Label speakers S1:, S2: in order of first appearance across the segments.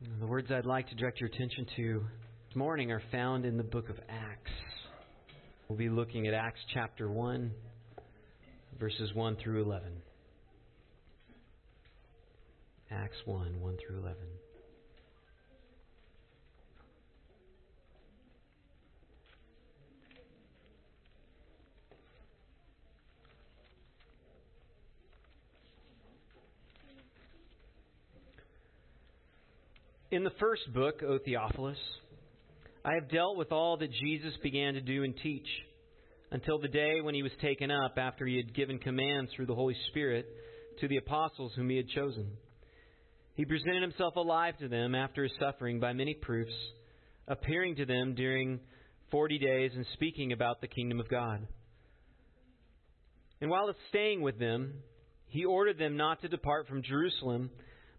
S1: The words I'd like to direct your attention to this morning are found in the book of Acts. We'll be looking at Acts chapter 1, verses 1 through 11. Acts 1, 1 through 11. In the first book, O Theophilus, I have dealt with all that Jesus began to do and teach until the day when he was taken up after he had given commands through the Holy Spirit to the apostles whom he had chosen. He presented himself alive to them after his suffering by many proofs, appearing to them during forty days and speaking about the kingdom of God. And while staying with them, he ordered them not to depart from Jerusalem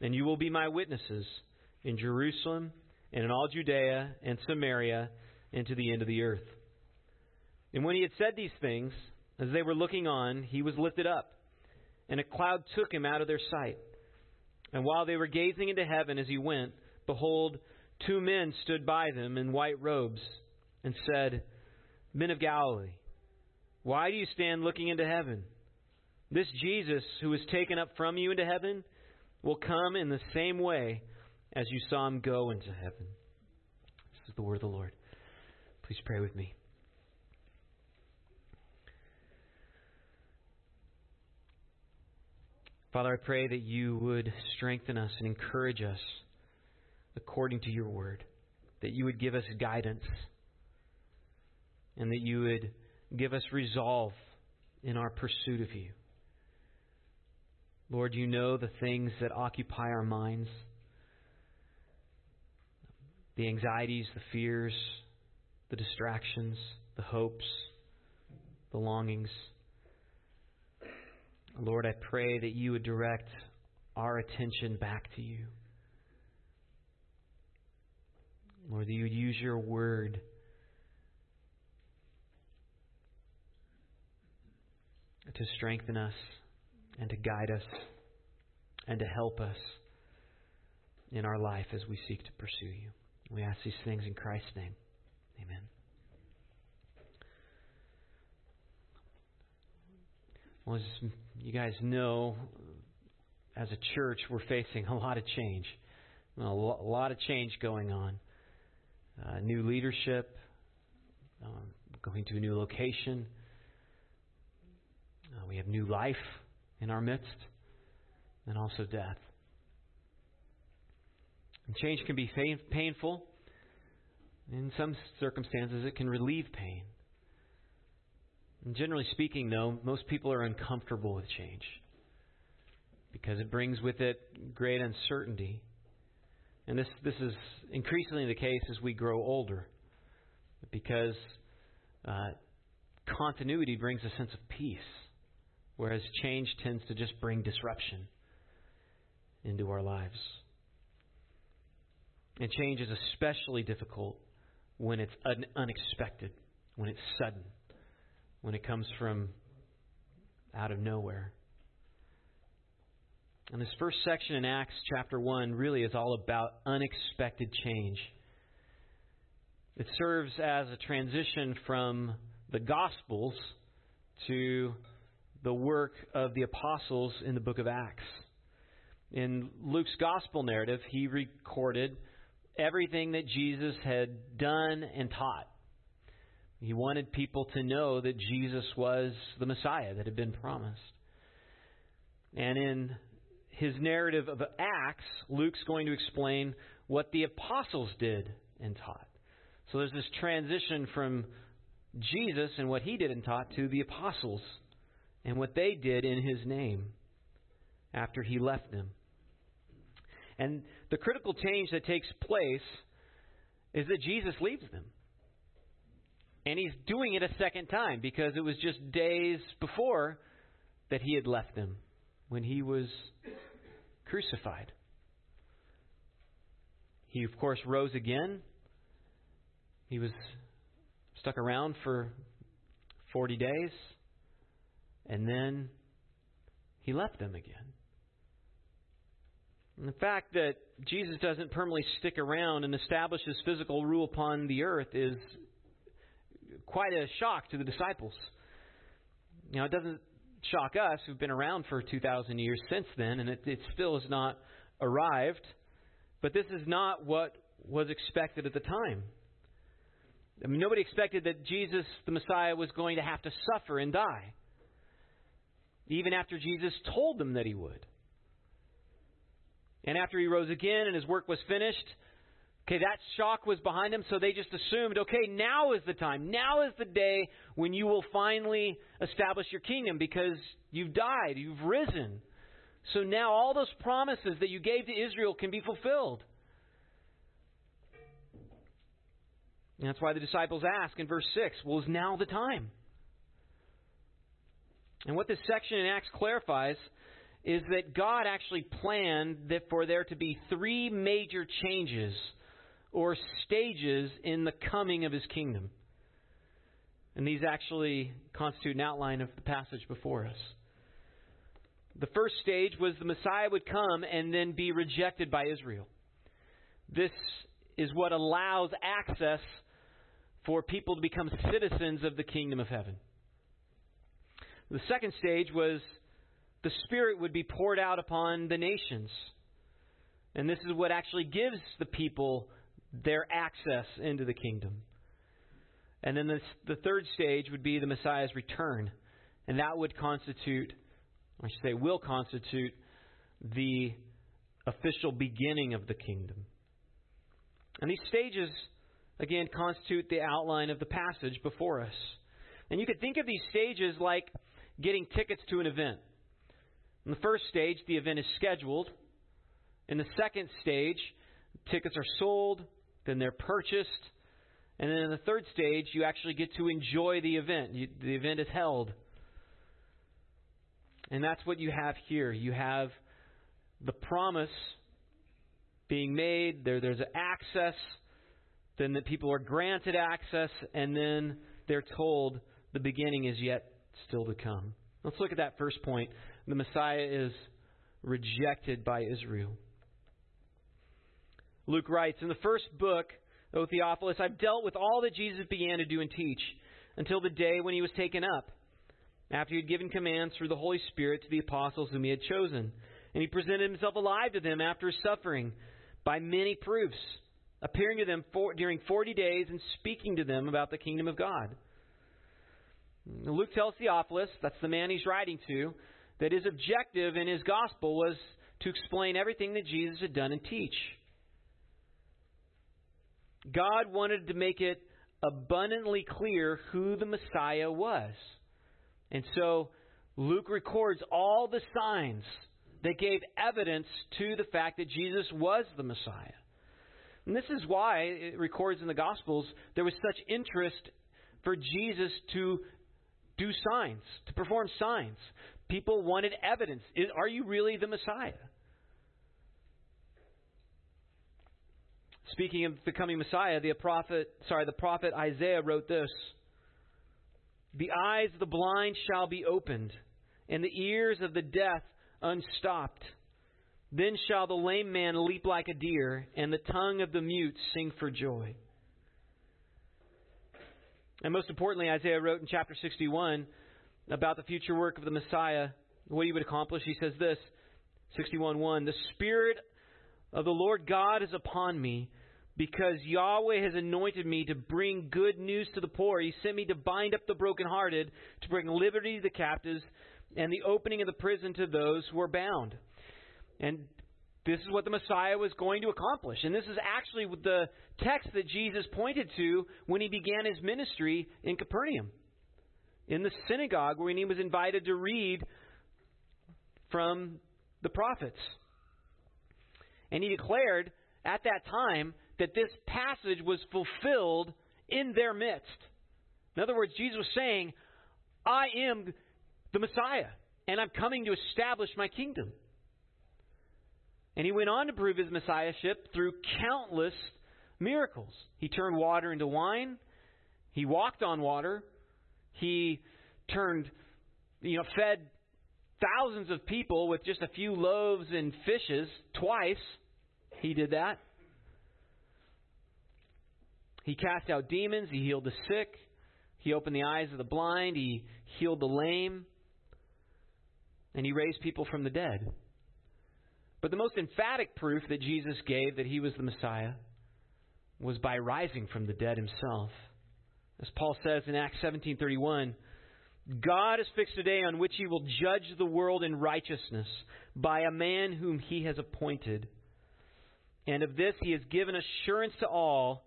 S1: and you will be my witnesses in Jerusalem and in all Judea and Samaria and to the end of the earth. And when he had said these things, as they were looking on, he was lifted up, and a cloud took him out of their sight. And while they were gazing into heaven as he went, behold, two men stood by them in white robes, and said, Men of Galilee, why do you stand looking into heaven? This Jesus, who was taken up from you into heaven, will come in the same way as you saw him go into heaven. This is the word of the Lord. Please pray with me. Father, I pray that you would strengthen us and encourage us according to your word, that you would give us guidance, and that you would give us resolve in our pursuit of you. Lord, you know the things that occupy our minds the anxieties, the fears, the distractions, the hopes, the longings. Lord, I pray that you would direct our attention back to you. Lord, that you would use your word to strengthen us and to guide us and to help us in our life as we seek to pursue you. We ask these things in Christ's name. Amen. Well, as you guys know, as a church, we're facing a lot of change. A lot of change going on. Uh, new leadership, um, going to a new location. Uh, we have new life in our midst, and also death. And change can be painful. In some circumstances, it can relieve pain. And generally speaking, though, most people are uncomfortable with change because it brings with it great uncertainty. And this, this is increasingly the case as we grow older because uh, continuity brings a sense of peace whereas change tends to just bring disruption into our lives. And change is especially difficult when it's un- unexpected, when it's sudden, when it comes from out of nowhere. And this first section in Acts chapter 1 really is all about unexpected change. It serves as a transition from the Gospels to the work of the apostles in the book of Acts. In Luke's gospel narrative, he recorded everything that Jesus had done and taught. He wanted people to know that Jesus was the Messiah that had been promised. And in his narrative of Acts, Luke's going to explain what the apostles did and taught. So there's this transition from Jesus and what he did and taught to the apostles and what they did in his name after he left them. And the critical change that takes place is that Jesus leaves them. And he's doing it a second time because it was just days before that he had left them when he was crucified. He, of course, rose again. He was stuck around for 40 days, and then he left them again. And the fact that Jesus doesn't permanently stick around and establish his physical rule upon the earth is quite a shock to the disciples. You know, it doesn't shock us who've been around for 2,000 years since then, and it, it still has not arrived. But this is not what was expected at the time. I mean, nobody expected that Jesus, the Messiah, was going to have to suffer and die. Even after Jesus told them that he would. And after he rose again and his work was finished, okay, that shock was behind them, so they just assumed, okay, now is the time. Now is the day when you will finally establish your kingdom because you've died, you've risen. So now all those promises that you gave to Israel can be fulfilled. And that's why the disciples ask in verse 6 well, is now the time? And what this section in Acts clarifies is that God actually planned that for there to be three major changes or stages in the coming of his kingdom. And these actually constitute an outline of the passage before us. The first stage was the Messiah would come and then be rejected by Israel. This is what allows access for people to become citizens of the kingdom of heaven. The second stage was the Spirit would be poured out upon the nations. And this is what actually gives the people their access into the kingdom. And then this, the third stage would be the Messiah's return. And that would constitute, I should say, will constitute the official beginning of the kingdom. And these stages again, constitute the outline of the passage before us. And you could think of these stages like getting tickets to an event. In the first stage, the event is scheduled. In the second stage, tickets are sold, then they're purchased. And then in the third stage, you actually get to enjoy the event. You, the event is held. And that's what you have here. You have the promise being made, there, there's access then the people are granted access, and then they're told the beginning is yet still to come. Let's look at that first point. The Messiah is rejected by Israel. Luke writes In the first book, O Theophilus, I've dealt with all that Jesus began to do and teach until the day when he was taken up, after he had given commands through the Holy Spirit to the apostles whom he had chosen. And he presented himself alive to them after his suffering by many proofs appearing to them for, during 40 days and speaking to them about the kingdom of God. Mm, Luke tells Theophilus, that's the man he's writing to, that his objective in his gospel was to explain everything that Jesus had done and teach. God wanted to make it abundantly clear who the Messiah was. And so Luke records all the signs that gave evidence to the fact that Jesus was the Messiah. And this is why it records in the Gospels there was such interest for Jesus to do signs, to perform signs. People wanted evidence. Are you really the Messiah? Speaking of the coming Messiah, the prophet, sorry, the prophet Isaiah wrote this: "The eyes of the blind shall be opened, and the ears of the deaf unstopped." Then shall the lame man leap like a deer, and the tongue of the mute sing for joy. And most importantly, Isaiah wrote in chapter 61 about the future work of the Messiah, what he would accomplish. He says this 61:1 The Spirit of the Lord God is upon me, because Yahweh has anointed me to bring good news to the poor. He sent me to bind up the brokenhearted, to bring liberty to the captives, and the opening of the prison to those who are bound and this is what the Messiah was going to accomplish. And this is actually the text that Jesus pointed to when he began his ministry in Capernaum, in the synagogue when he was invited to read from the prophets. And he declared at that time that this passage was fulfilled in their midst. In other words, Jesus was saying, I am the Messiah, and I'm coming to establish my kingdom. And he went on to prove his messiahship through countless miracles. He turned water into wine, he walked on water, he turned, you know, fed thousands of people with just a few loaves and fishes twice. He did that. He cast out demons, he healed the sick, he opened the eyes of the blind, he healed the lame, and he raised people from the dead. But the most emphatic proof that Jesus gave that he was the Messiah was by rising from the dead himself. As Paul says in Acts 17:31, God has fixed a day on which he will judge the world in righteousness by a man whom he has appointed. And of this he has given assurance to all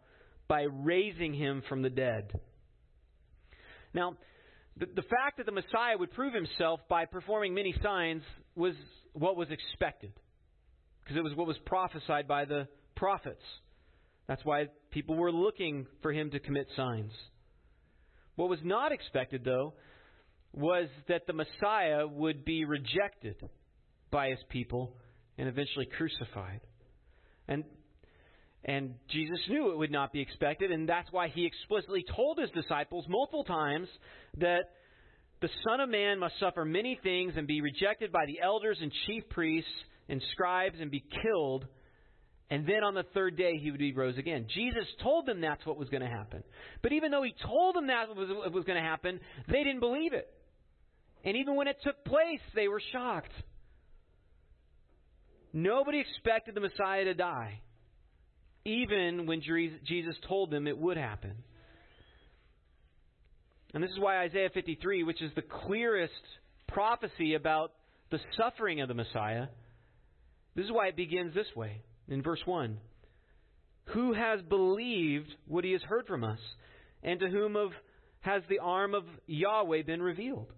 S1: by raising him from the dead. Now, the, the fact that the Messiah would prove himself by performing many signs was what was expected, because it was what was prophesied by the prophets. That's why people were looking for him to commit signs. What was not expected, though, was that the Messiah would be rejected by his people and eventually crucified. And and Jesus knew it would not be expected, and that's why he explicitly told his disciples multiple times that the Son of Man must suffer many things and be rejected by the elders and chief priests and scribes and be killed, and then on the third day he would be rose again. Jesus told them that's what was going to happen. But even though he told them that was, was going to happen, they didn't believe it. And even when it took place, they were shocked. Nobody expected the Messiah to die, even when Jesus told them it would happen. And this is why Isaiah 53, which is the clearest prophecy about the suffering of the Messiah, this is why it begins this way in verse 1. Who has believed what he has heard from us? And to whom of, has the arm of Yahweh been revealed?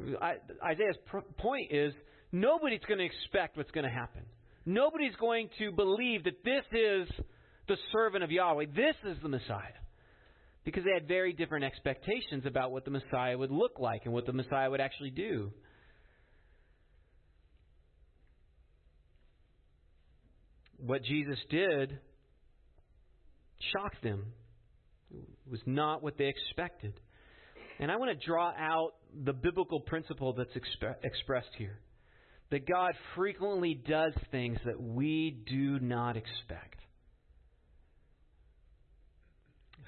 S1: Isaiah's point is nobody's going to expect what's going to happen. Nobody's going to believe that this is the servant of Yahweh. This is the Messiah. Because they had very different expectations about what the Messiah would look like and what the Messiah would actually do. What Jesus did shocked them. It was not what they expected. And I want to draw out the biblical principle that's exp- expressed here that God frequently does things that we do not expect.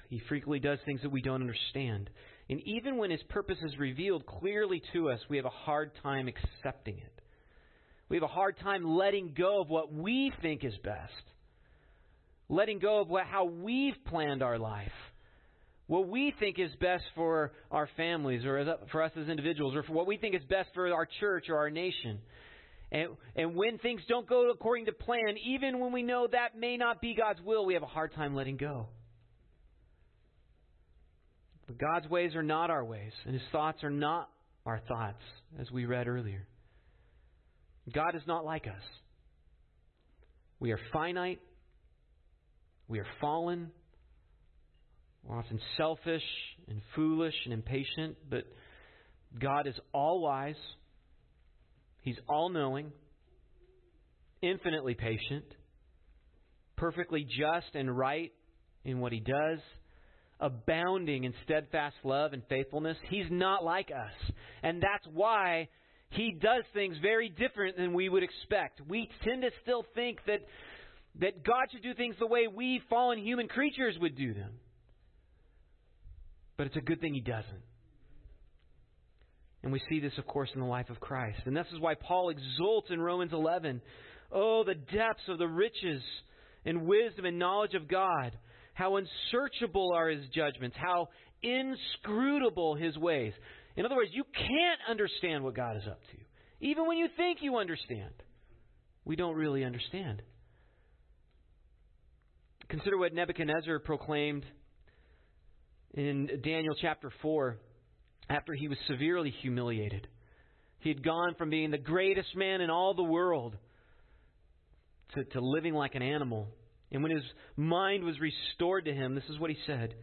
S1: He frequently does things that we don't understand. And even when His purpose is revealed clearly to us, we have a hard time accepting it. We have a hard time letting go of what we think is best, letting go of what, how we've planned our life what we think is best for our families or for us as individuals or for what we think is best for our church or our nation. And, and when things don't go according to plan, even when we know that may not be God's will, we have a hard time letting go. But God's ways are not our ways, and His thoughts are not our thoughts, as we read earlier. God is not like us. We are finite, we are fallen, we're often selfish and foolish and impatient, but God is all wise. He's all knowing, infinitely patient, perfectly just and right in what He does, abounding in steadfast love and faithfulness. He's not like us. And that's why He does things very different than we would expect. We tend to still think that, that God should do things the way we fallen human creatures would do them. But it's a good thing he doesn't. And we see this, of course, in the life of Christ. And this is why Paul exults in Romans 11. Oh, the depths of the riches and wisdom and knowledge of God. How unsearchable are his judgments. How inscrutable his ways. In other words, you can't understand what God is up to. Even when you think you understand, we don't really understand. Consider what Nebuchadnezzar proclaimed in Daniel chapter 4 after he was severely humiliated. He had gone from being the greatest man in all the world to, to living like an animal. And when his mind was restored to him, this is what he said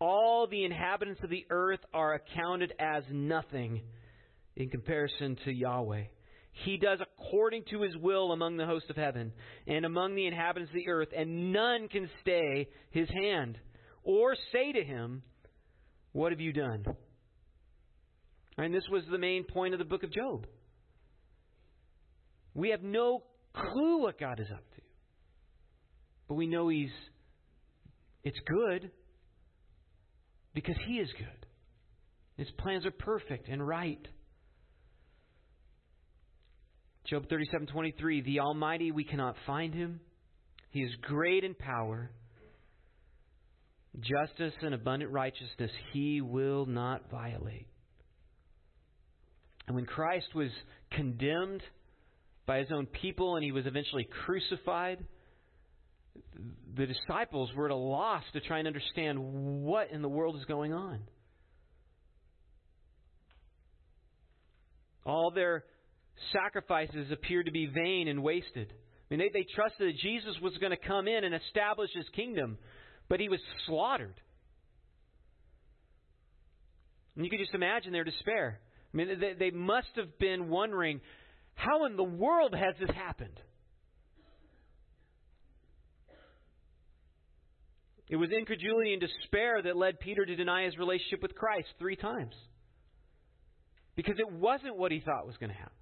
S1: All the inhabitants of the earth are accounted as nothing in comparison to Yahweh. He does according to his will among the host of heaven and among the inhabitants of the earth, and none can stay his hand or say to him, What have you done? And this was the main point of the book of Job. We have no clue what God is up to. But we know He's it's good because He is good. His plans are perfect and right. Job 37:23 The Almighty we cannot find him. He is great in power. Justice and abundant righteousness he will not violate. And when Christ was condemned by his own people and he was eventually crucified, the disciples were at a loss to try and understand what in the world is going on. All their sacrifices appeared to be vain and wasted. I mean, they, they trusted that Jesus was going to come in and establish his kingdom, but he was slaughtered. And you could just imagine their despair. I mean, they, they must have been wondering how in the world has this happened? It was incredulity and despair that led Peter to deny his relationship with Christ three times. Because it wasn't what he thought was going to happen.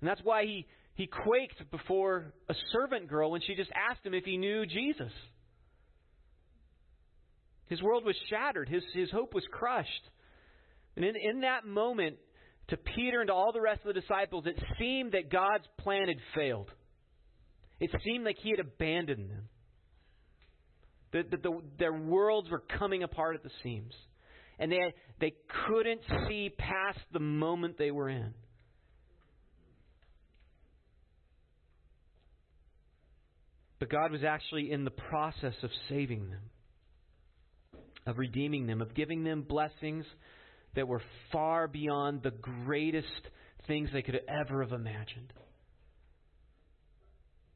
S1: And that's why he, he quaked before a servant girl when she just asked him if he knew Jesus. His world was shattered, his, his hope was crushed. And in, in that moment, to Peter and to all the rest of the disciples, it seemed that God's plan had failed. It seemed like He had abandoned them. That, that the, their worlds were coming apart at the seams. And they, they couldn't see past the moment they were in. But God was actually in the process of saving them, of redeeming them, of giving them blessings that were far beyond the greatest things they could ever have imagined.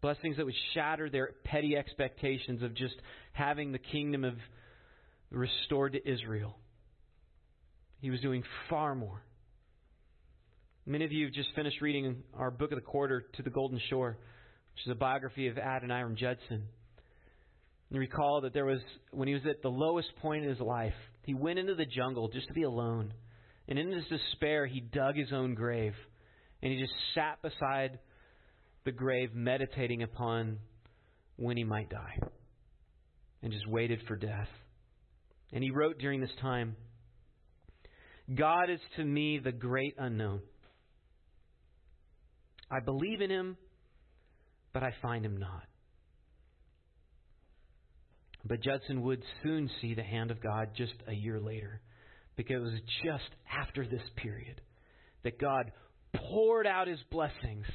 S1: Blessings that would shatter their petty expectations of just having the kingdom of restored to Israel. He was doing far more. Many of you have just finished reading our book of the quarter, To the Golden Shore, which is a biography of Adoniram Judson. And recall that there was, when he was at the lowest point in his life, he went into the jungle just to be alone. And in his despair, he dug his own grave. And he just sat beside the grave, meditating upon when he might die. And just waited for death. And he wrote during this time God is to me the great unknown. I believe in him, but I find him not. But Judson would soon see the hand of God just a year later, because it was just after this period that God poured out his blessings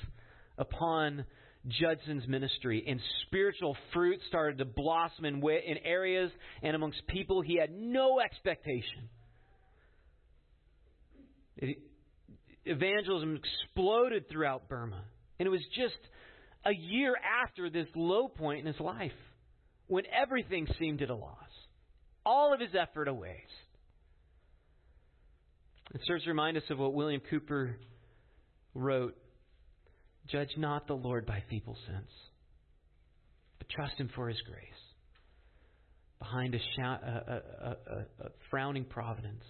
S1: upon Judson's ministry, and spiritual fruit started to blossom in, in areas and amongst people he had no expectation. It, evangelism exploded throughout Burma, and it was just a year after this low point in his life when everything seemed at a loss, all of his effort a waste. It serves to remind us of what William Cowper wrote Judge not the Lord by feeble sense, but trust him for his grace. Behind a, sh- a, a, a frowning providence,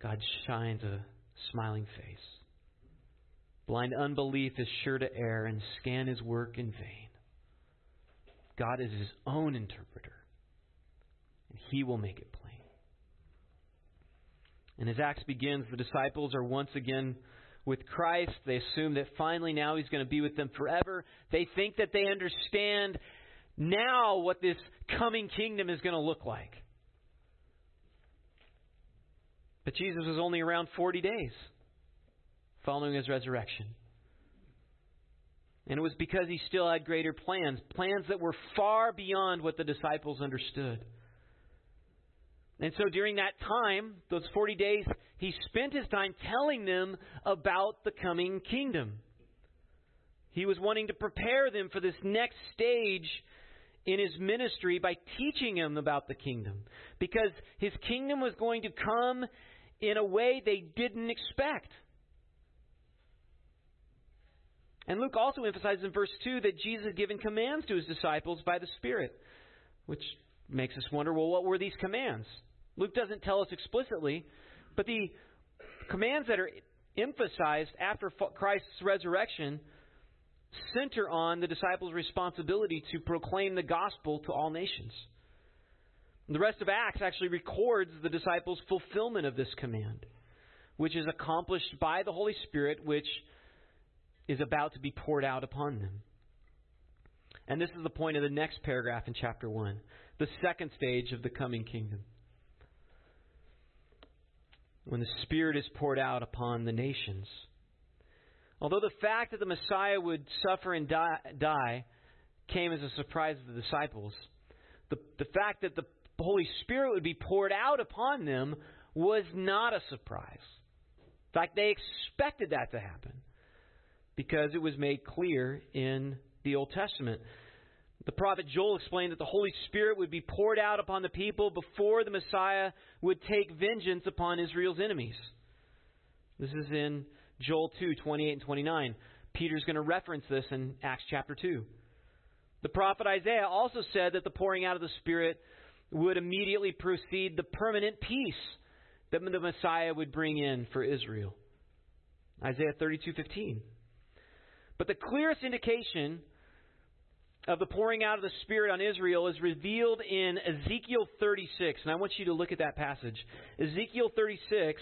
S1: God shines a smiling face. Blind unbelief is sure to err and scan his work in vain. God is his own interpreter, and he will make it plain. And as Acts begins, the disciples are once again with Christ. They assume that finally now he's going to be with them forever. They think that they understand now what this coming kingdom is going to look like. But Jesus was only around 40 days following his resurrection. And it was because he still had greater plans, plans that were far beyond what the disciples understood. And so during that time, those 40 days, he spent his time telling them about the coming kingdom. He was wanting to prepare them for this next stage in his ministry by teaching them about the kingdom. Because his kingdom was going to come in a way they didn't expect. And Luke also emphasizes in verse 2 that Jesus had given commands to his disciples by the Spirit, which makes us wonder well, what were these commands? Luke doesn't tell us explicitly, but the commands that are emphasized after Christ's resurrection center on the disciples' responsibility to proclaim the gospel to all nations. The rest of Acts actually records the disciples' fulfillment of this command, which is accomplished by the Holy Spirit, which is about to be poured out upon them. And this is the point of the next paragraph in chapter 1, the second stage of the coming kingdom. When the Spirit is poured out upon the nations. Although the fact that the Messiah would suffer and die, came as a surprise to the disciples, the, the fact that the Holy Spirit would be poured out upon them was not a surprise. In fact, they expected that to happen because it was made clear in the Old Testament. The prophet Joel explained that the Holy Spirit would be poured out upon the people before the Messiah would take vengeance upon Israel's enemies. This is in Joel 2, 28 and 29. Peter's going to reference this in Acts chapter 2. The prophet Isaiah also said that the pouring out of the Spirit would immediately precede the permanent peace that the Messiah would bring in for Israel. Isaiah 32:15. But the clearest indication of the pouring out of the Spirit on Israel is revealed in Ezekiel 36. And I want you to look at that passage. Ezekiel 36,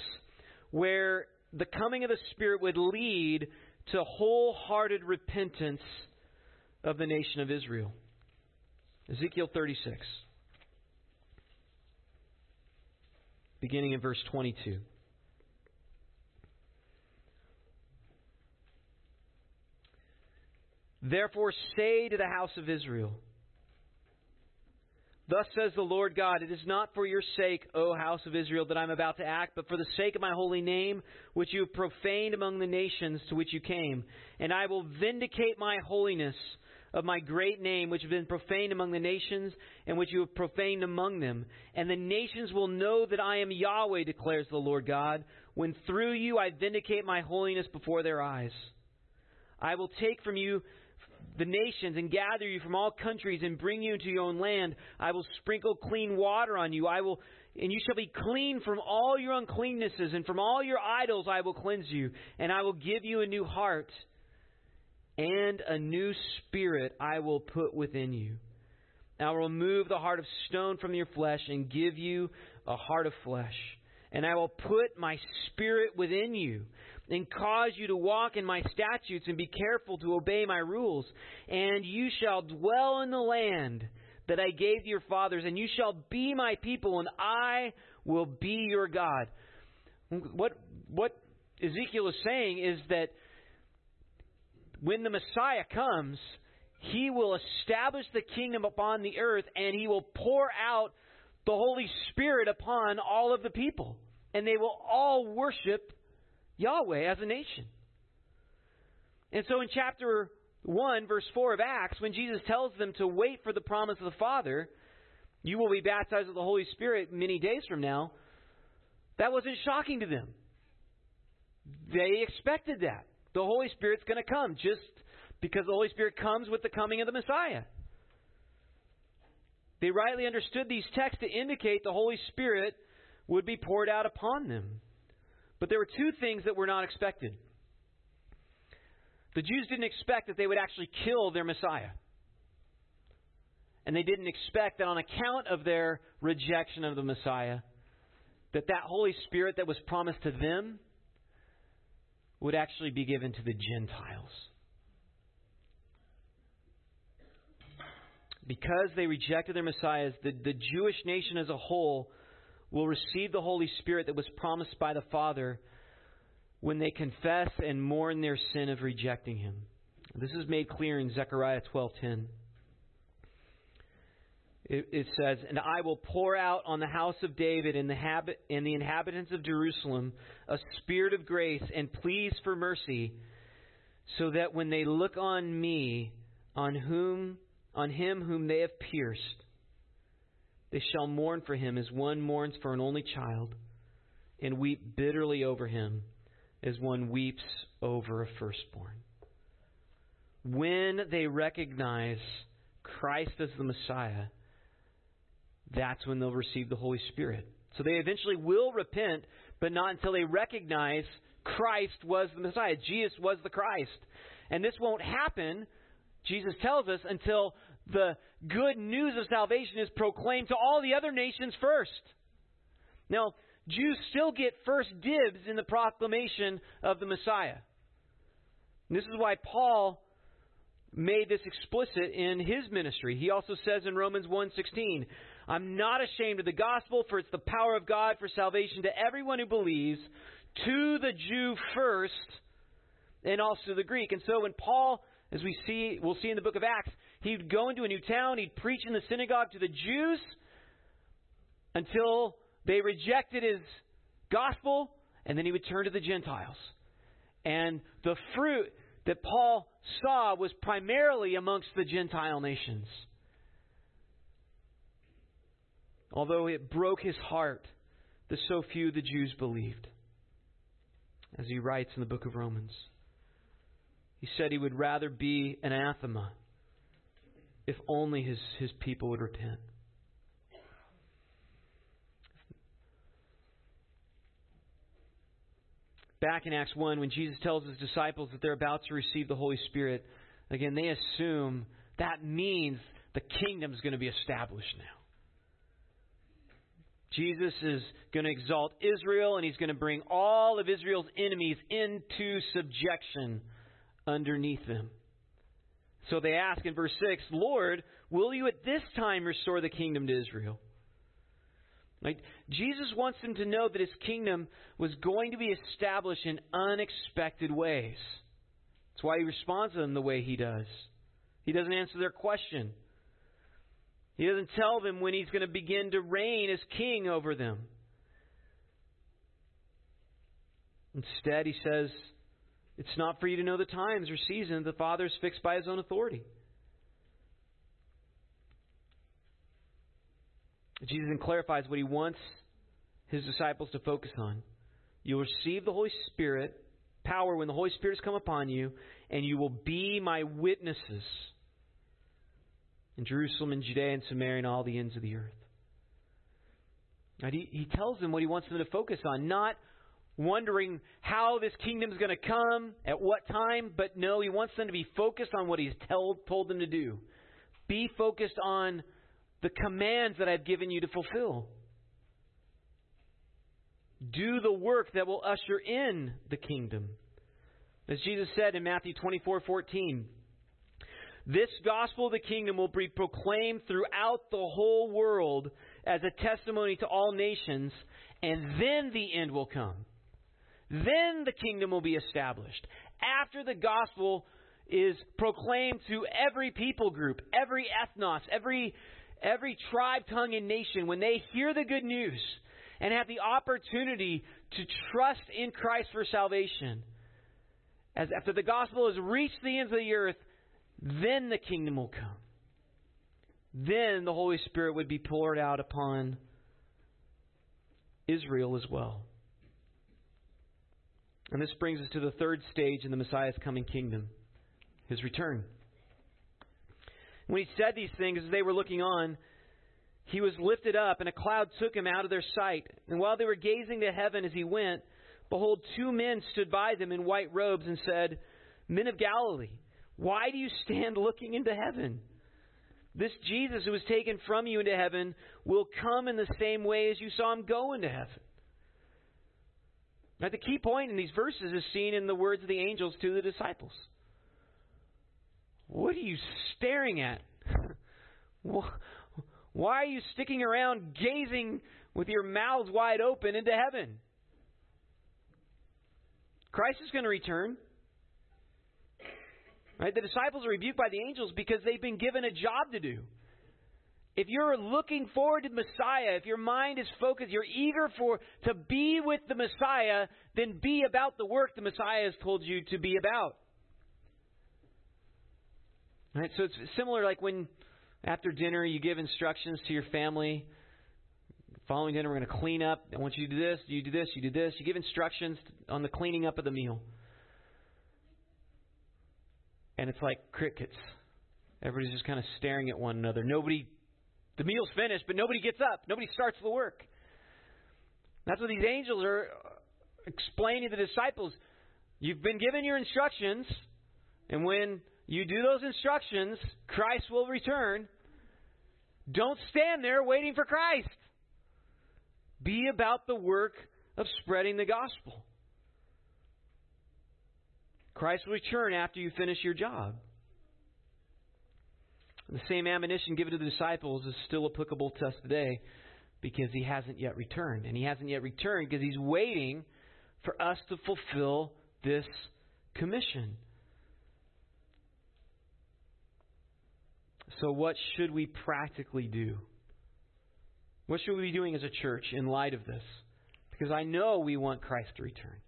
S1: where the coming of the Spirit would lead to wholehearted repentance of the nation of Israel. Ezekiel 36, beginning in verse 22. Therefore, say to the house of Israel, Thus says the Lord God, It is not for your sake, O house of Israel, that I am about to act, but for the sake of my holy name, which you have profaned among the nations to which you came. And I will vindicate my holiness of my great name, which has been profaned among the nations, and which you have profaned among them. And the nations will know that I am Yahweh, declares the Lord God, when through you I vindicate my holiness before their eyes. I will take from you the nations and gather you from all countries and bring you into your own land. I will sprinkle clean water on you. I will and you shall be clean from all your uncleannesses and from all your idols I will cleanse you and I will give you a new heart and a new spirit I will put within you. I will remove the heart of stone from your flesh and give you a heart of flesh. And I will put my spirit within you and cause you to walk in my statutes and be careful to obey my rules. And you shall dwell in the land that I gave your fathers, and you shall be my people, and I will be your God. What, what Ezekiel is saying is that when the Messiah comes, he will establish the kingdom upon the earth, and he will pour out the Holy Spirit upon all of the people. And they will all worship Yahweh as a nation. And so in chapter 1, verse 4 of Acts, when Jesus tells them to wait for the promise of the Father, you will be baptized with the Holy Spirit many days from now, that wasn't shocking to them. They expected that. The Holy Spirit's going to come just because the Holy Spirit comes with the coming of the Messiah. They rightly understood these texts to indicate the Holy Spirit would be poured out upon them. But there were two things that were not expected. The Jews didn't expect that they would actually kill their Messiah. And they didn't expect that on account of their rejection of the Messiah, that that Holy Spirit that was promised to them would actually be given to the Gentiles. Because they rejected their Messiahs, the, the Jewish nation as a whole will receive the Holy Spirit that was promised by the Father when they confess and mourn their sin of rejecting him. This is made clear in Zechariah 12:10. It, it, says, "And I will pour out on the house of David and the, habit, and the inhabitants of Jerusalem a spirit of grace and pleas for mercy, so that when they look on me, on whom on him whom they have pierced, they shall mourn for him as one mourns for an only child, and weep bitterly over him as one weeps over a firstborn. When they recognize Christ as the Messiah, that's when they'll receive the Holy Spirit. So they eventually will repent, but not until they recognize Christ was the Messiah. Jesus was the Christ. And this won't happen, Jesus tells us, until the good news of salvation is proclaimed to all the other nations first. Now, Jews still get first dibs in the proclamation of the Messiah. And this is why Paul made this explicit in his ministry. He also says in Romans 1:16, "I'm not ashamed of the gospel, for it's the power of God for salvation to everyone who believes, to the Jew first, and also the Greek." And so when Paul, as we see, we'll see in the book of Acts, he'd go into a new town, he'd preach in the synagogue to the Jews until they rejected his gospel, and then he would turn to the Gentiles. And the fruit that Paul saw was primarily amongst the Gentile nations. Although it broke his heart that so few of the Jews believed. As he writes in the book of Romans, he said he would rather be anathema if only his, his people would repent. back in Acts 1 when Jesus tells his disciples that they're about to receive the Holy Spirit, again, they assume that means the kingdom's going to be established now. Jesus is going to exalt Israel and he's going to bring all of Israel's enemies into subjection underneath them. So they ask in verse 6, Lord, will you at this time restore the kingdom to Israel? Right? Jesus wants them to know that his kingdom was going to be established in unexpected ways. That's why he responds to them the way he does. He doesn't answer their question. He doesn't tell them when he's going to begin to reign as king over them. Instead, he says, It's not for you to know the times or seasons the Father is fixed by his own authority. Jesus then clarifies what he wants his disciples to focus on. You'll receive the Holy Spirit, power when the Holy Spirit has come upon you, and you will be my witnesses in Jerusalem and Judea and Samaria and all the ends of the earth. He, he tells them what he wants them to focus on, not wondering how this kingdom is going to come, at what time, but no, he wants them to be focused on what he's told, told them to do. Be focused on the commands that I've given you to fulfill. Do the work that will usher in the kingdom. As Jesus said in Matthew 24:14, this gospel of the kingdom will be proclaimed throughout the whole world as a testimony to all nations, and then the end will come. Then the kingdom will be established. After the gospel is proclaimed to every people group, every ethnos, every every tribe, tongue, and nation, when they hear the good news and have the opportunity to trust in Christ for salvation, as after the gospel has reached the ends of the earth, then the kingdom will come. Then the Holy Spirit would be poured out upon Israel as well. And this brings us to the third stage in the Messiah's coming kingdom his return. When he said these things, as they were looking on, he was lifted up, and a cloud took him out of their sight. And while they were gazing to heaven as he went, behold, two men stood by them in white robes and said, Men of Galilee, why do you stand looking into heaven? This Jesus who was taken from you into heaven will come in the same way as you saw him go into heaven. Now, the key point in these verses is seen in the words of the angels to the disciples. What are you staring at? Why are you sticking around gazing with your mouths wide open into heaven? Christ is going to return. Right? The disciples are rebuked by the angels because they've been given a job to do. If you're looking forward to Messiah, if your mind is focused, you're eager for to be with the Messiah, then be about the work the Messiah has told you to be about. Right? So it's similar like when after dinner you give instructions to your family. Following dinner, we're going to clean up. I want you to do this, you do this, you do this. You give instructions on the cleaning up of the meal. And it's like crickets. Everybody's just kind of staring at one another. Nobody, the meal's finished, but nobody gets up. Nobody starts the work. That's what these angels are uh, explaining to the disciples. You've been given your instructions, and when you do those instructions, Christ will return. Don't stand there waiting for Christ. Be about the work of spreading the gospel. Christ will return after you finish your job. The same admonition given to the disciples is still applicable to us today because he hasn't yet returned. And he hasn't yet returned because he's waiting for us to fulfill this commission. So, what should we practically do? What should we be doing as a church in light of this? Because I know we want Christ to return.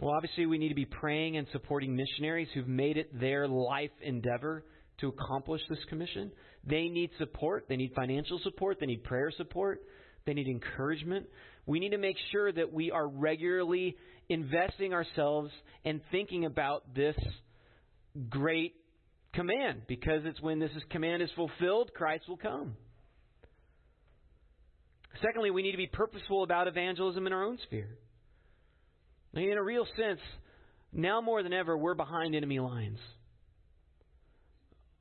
S1: Well, obviously, we need to be praying and supporting missionaries who've made it their life endeavor to accomplish this commission. They need support. They need financial support. They need prayer support. They need encouragement. We need to make sure that we are regularly investing ourselves and thinking about this great command because it's when this command is fulfilled, Christ will come. Secondly, we need to be purposeful about evangelism in our own sphere. In a real sense, now more than ever, we're behind enemy lines.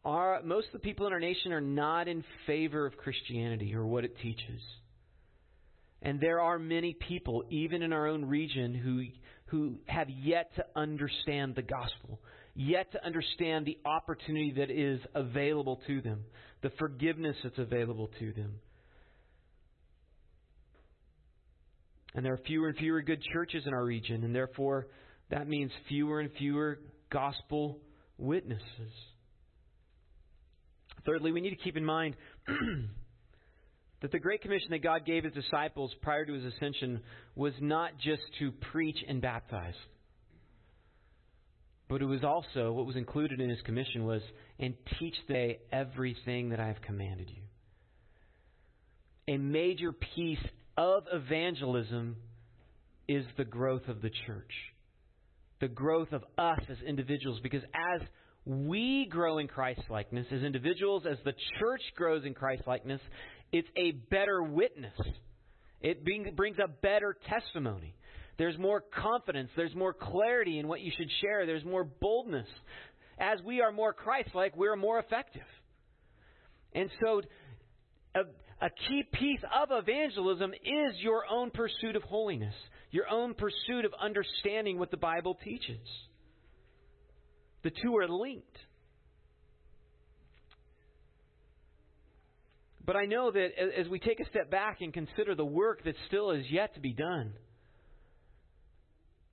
S1: Our, most of the people in our nation are not in favor of Christianity or what it teaches. And there are many people, even in our own region, who, who have yet to understand the gospel, yet to understand the opportunity that is available to them, the forgiveness that's available to them. And there are fewer and fewer good churches in our region, and therefore that means fewer and fewer gospel witnesses. Thirdly, we need to keep in mind that the Great Commission that God gave his disciples prior to his ascension was not just to preach and baptize. But it was also, what was included in his commission was, and teach they everything that I have commanded you. A major piece of evangelism is the growth of the church, the growth of us as individuals, because as we grow in Christ likeness, as individuals, as the church grows in Christ likeness, it's a better witness. It brings a better testimony. There's more confidence. There's more clarity in what you should share. There's more boldness. As we are more Christ like, we're more effective. And so, uh, a, key piece of evangelism is your own pursuit of holiness, your own pursuit of understanding what the Bible teaches. The two are linked. But I know that as we take a step back and consider the work that still is yet to be done,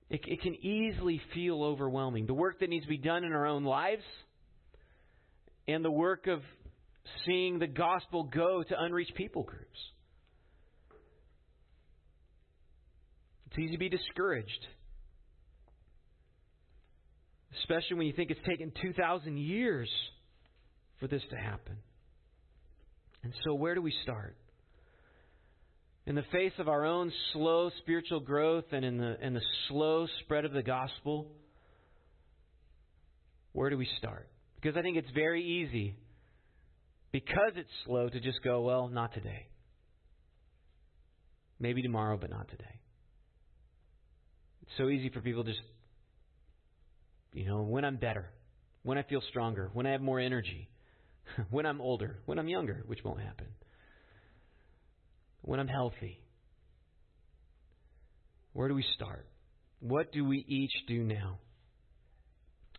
S1: it, it, can easily feel overwhelming. The work that needs to be done in our own lives and the work of seeing the gospel go to unreached people groups. It's easy to be discouraged especially when you think it's taken 2,000 years for this to happen. And so, where do we start? In the face of our own slow spiritual growth and in the, in the slow spread of the gospel, where do we start? Because I think it's very easy, because it's slow, to just go, well, not today. Maybe tomorrow, but not today. It's so easy for people to just you know, when I'm better, when I feel stronger, when I have more energy, when I'm older, when I'm younger, which won't happen, when I'm healthy. Where do we start? What do we each do now?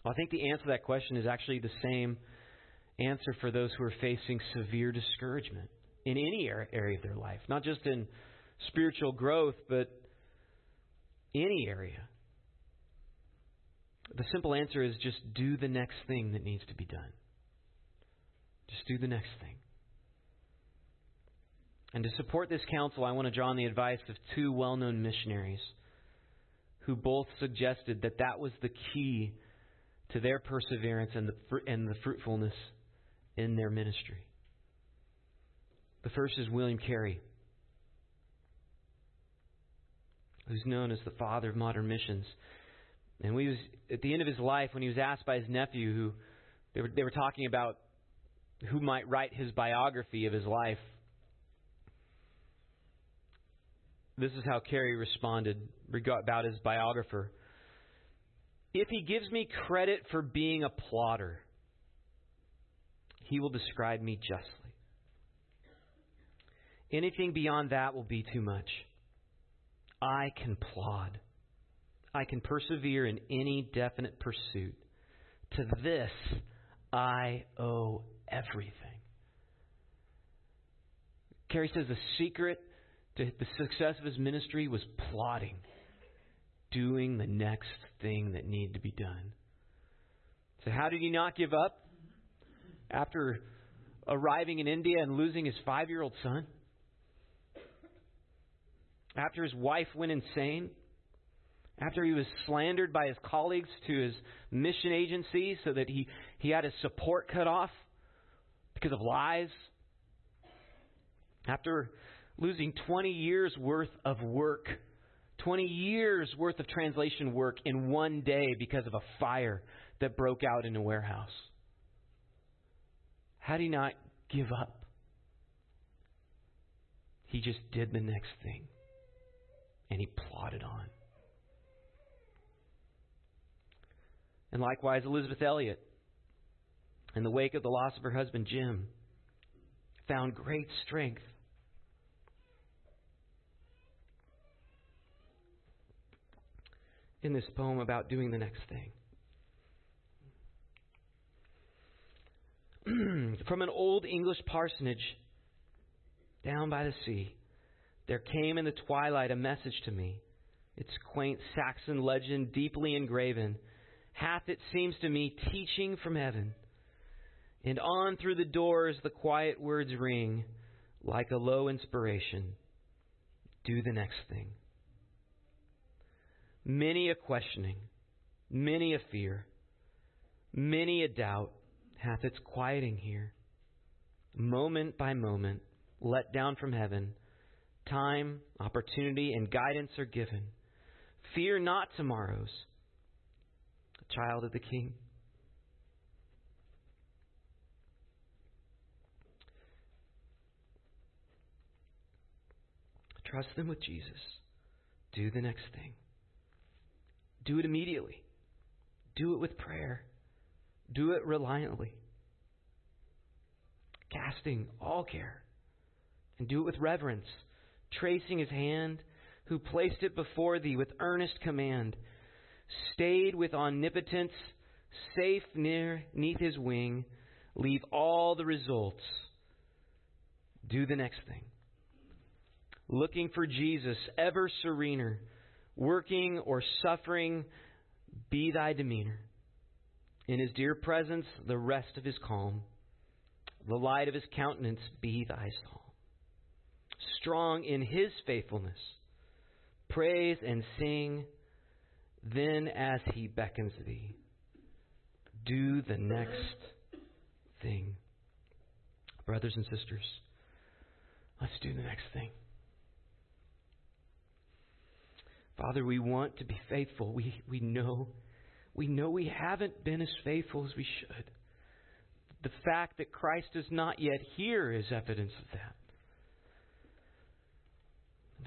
S1: Well, I think the answer to that question is actually the same answer for those who are facing severe discouragement in any area of their life, not just in spiritual growth, but any area. The simple answer is just do the next thing that needs to be done. Just do the next thing. And to support this counsel, I want to draw on the advice of two well known missionaries who both suggested that that was the key to their perseverance and the, and the fruitfulness in their ministry. The first is William Carey, who's known as the father of modern missions. And we was at the end of his life when he was asked by his nephew, who they were, they were talking about who might write his biography of his life. This is how Carey responded about his biographer. If he gives me credit for being a plotter, he will describe me justly. Anything beyond that will be too much. I can plod. I can persevere in any definite pursuit. To this I owe everything. Carey says the secret to the success of his ministry was plotting, doing the next thing that needed to be done. So, how did he not give up after arriving in India and losing his five year old son? After his wife went insane? After he was slandered by his colleagues to his mission agency so that he, he had his support cut off because of lies? After losing 20 years worth of work, 20 years worth of translation work in one day because of a fire that broke out in a warehouse. How did he not give up? He just did the next thing. And he plodded on. And likewise, Elisabeth Elliot, in the wake of the loss of her husband Jim, found great strength in this poem about doing the next thing. From an old English parsonage down by the sea, there came in the twilight a message to me. Its quaint Saxon legend, deeply engraven, hath, it seems to me, teaching from heaven. And on through the doors the quiet words ring, like a low inspiration. Do the next thing. Many a questioning, many a fear, many a doubt hath its quieting here. Moment by moment, let down from heaven, time, opportunity, and guidance are given. Fear not tomorrows, child of the King. Trust them with Jesus. Do the next thing. Do it immediately. Do it with prayer. Do it reliantly. Casting all care. And do it with reverence, tracing his hand, who placed it before thee with earnest command, stayed with omnipotence, safe near neath his wing, leave all the results. Do the next thing. Looking for Jesus, ever serener working or suffering, be thy demeanor. In his dear presence, the rest of his calm. The light of his countenance be thy psalm. Strong in his faithfulness, praise and sing. Then, as he beckons thee, do the next thing. Brothers and sisters, let's do the next thing. Father, we want to be faithful. We, we know we know we haven't been as faithful as we should. The fact that Christ is not yet here is evidence of that.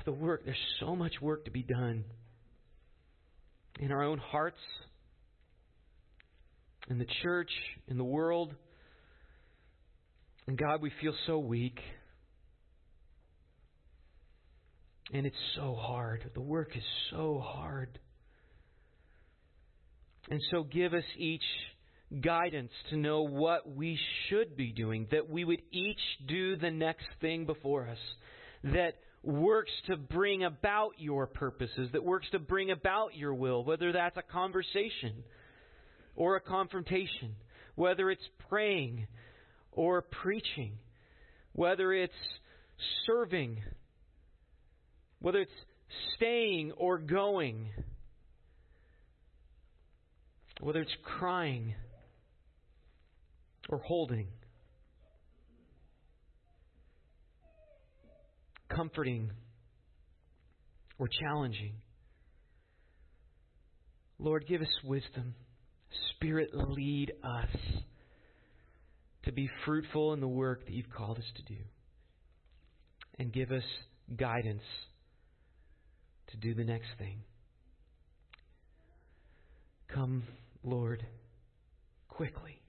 S1: The work, there's so much work to be done in our own hearts, in the church, in the world. And God, we feel so weak. And it's so hard. The work is so hard. And so give us each guidance to know what we should be doing, that we would each do the next thing before us, that works to bring about your purposes, that works to bring about your will, whether that's a conversation or a confrontation, whether it's praying or preaching, whether it's serving whether it's staying or going. Whether it's crying or holding, comforting or challenging. Lord, give us wisdom. Spirit, lead us to be fruitful in the work that you've called us to do. And give us guidance to do the next thing. Come, Lord, quickly.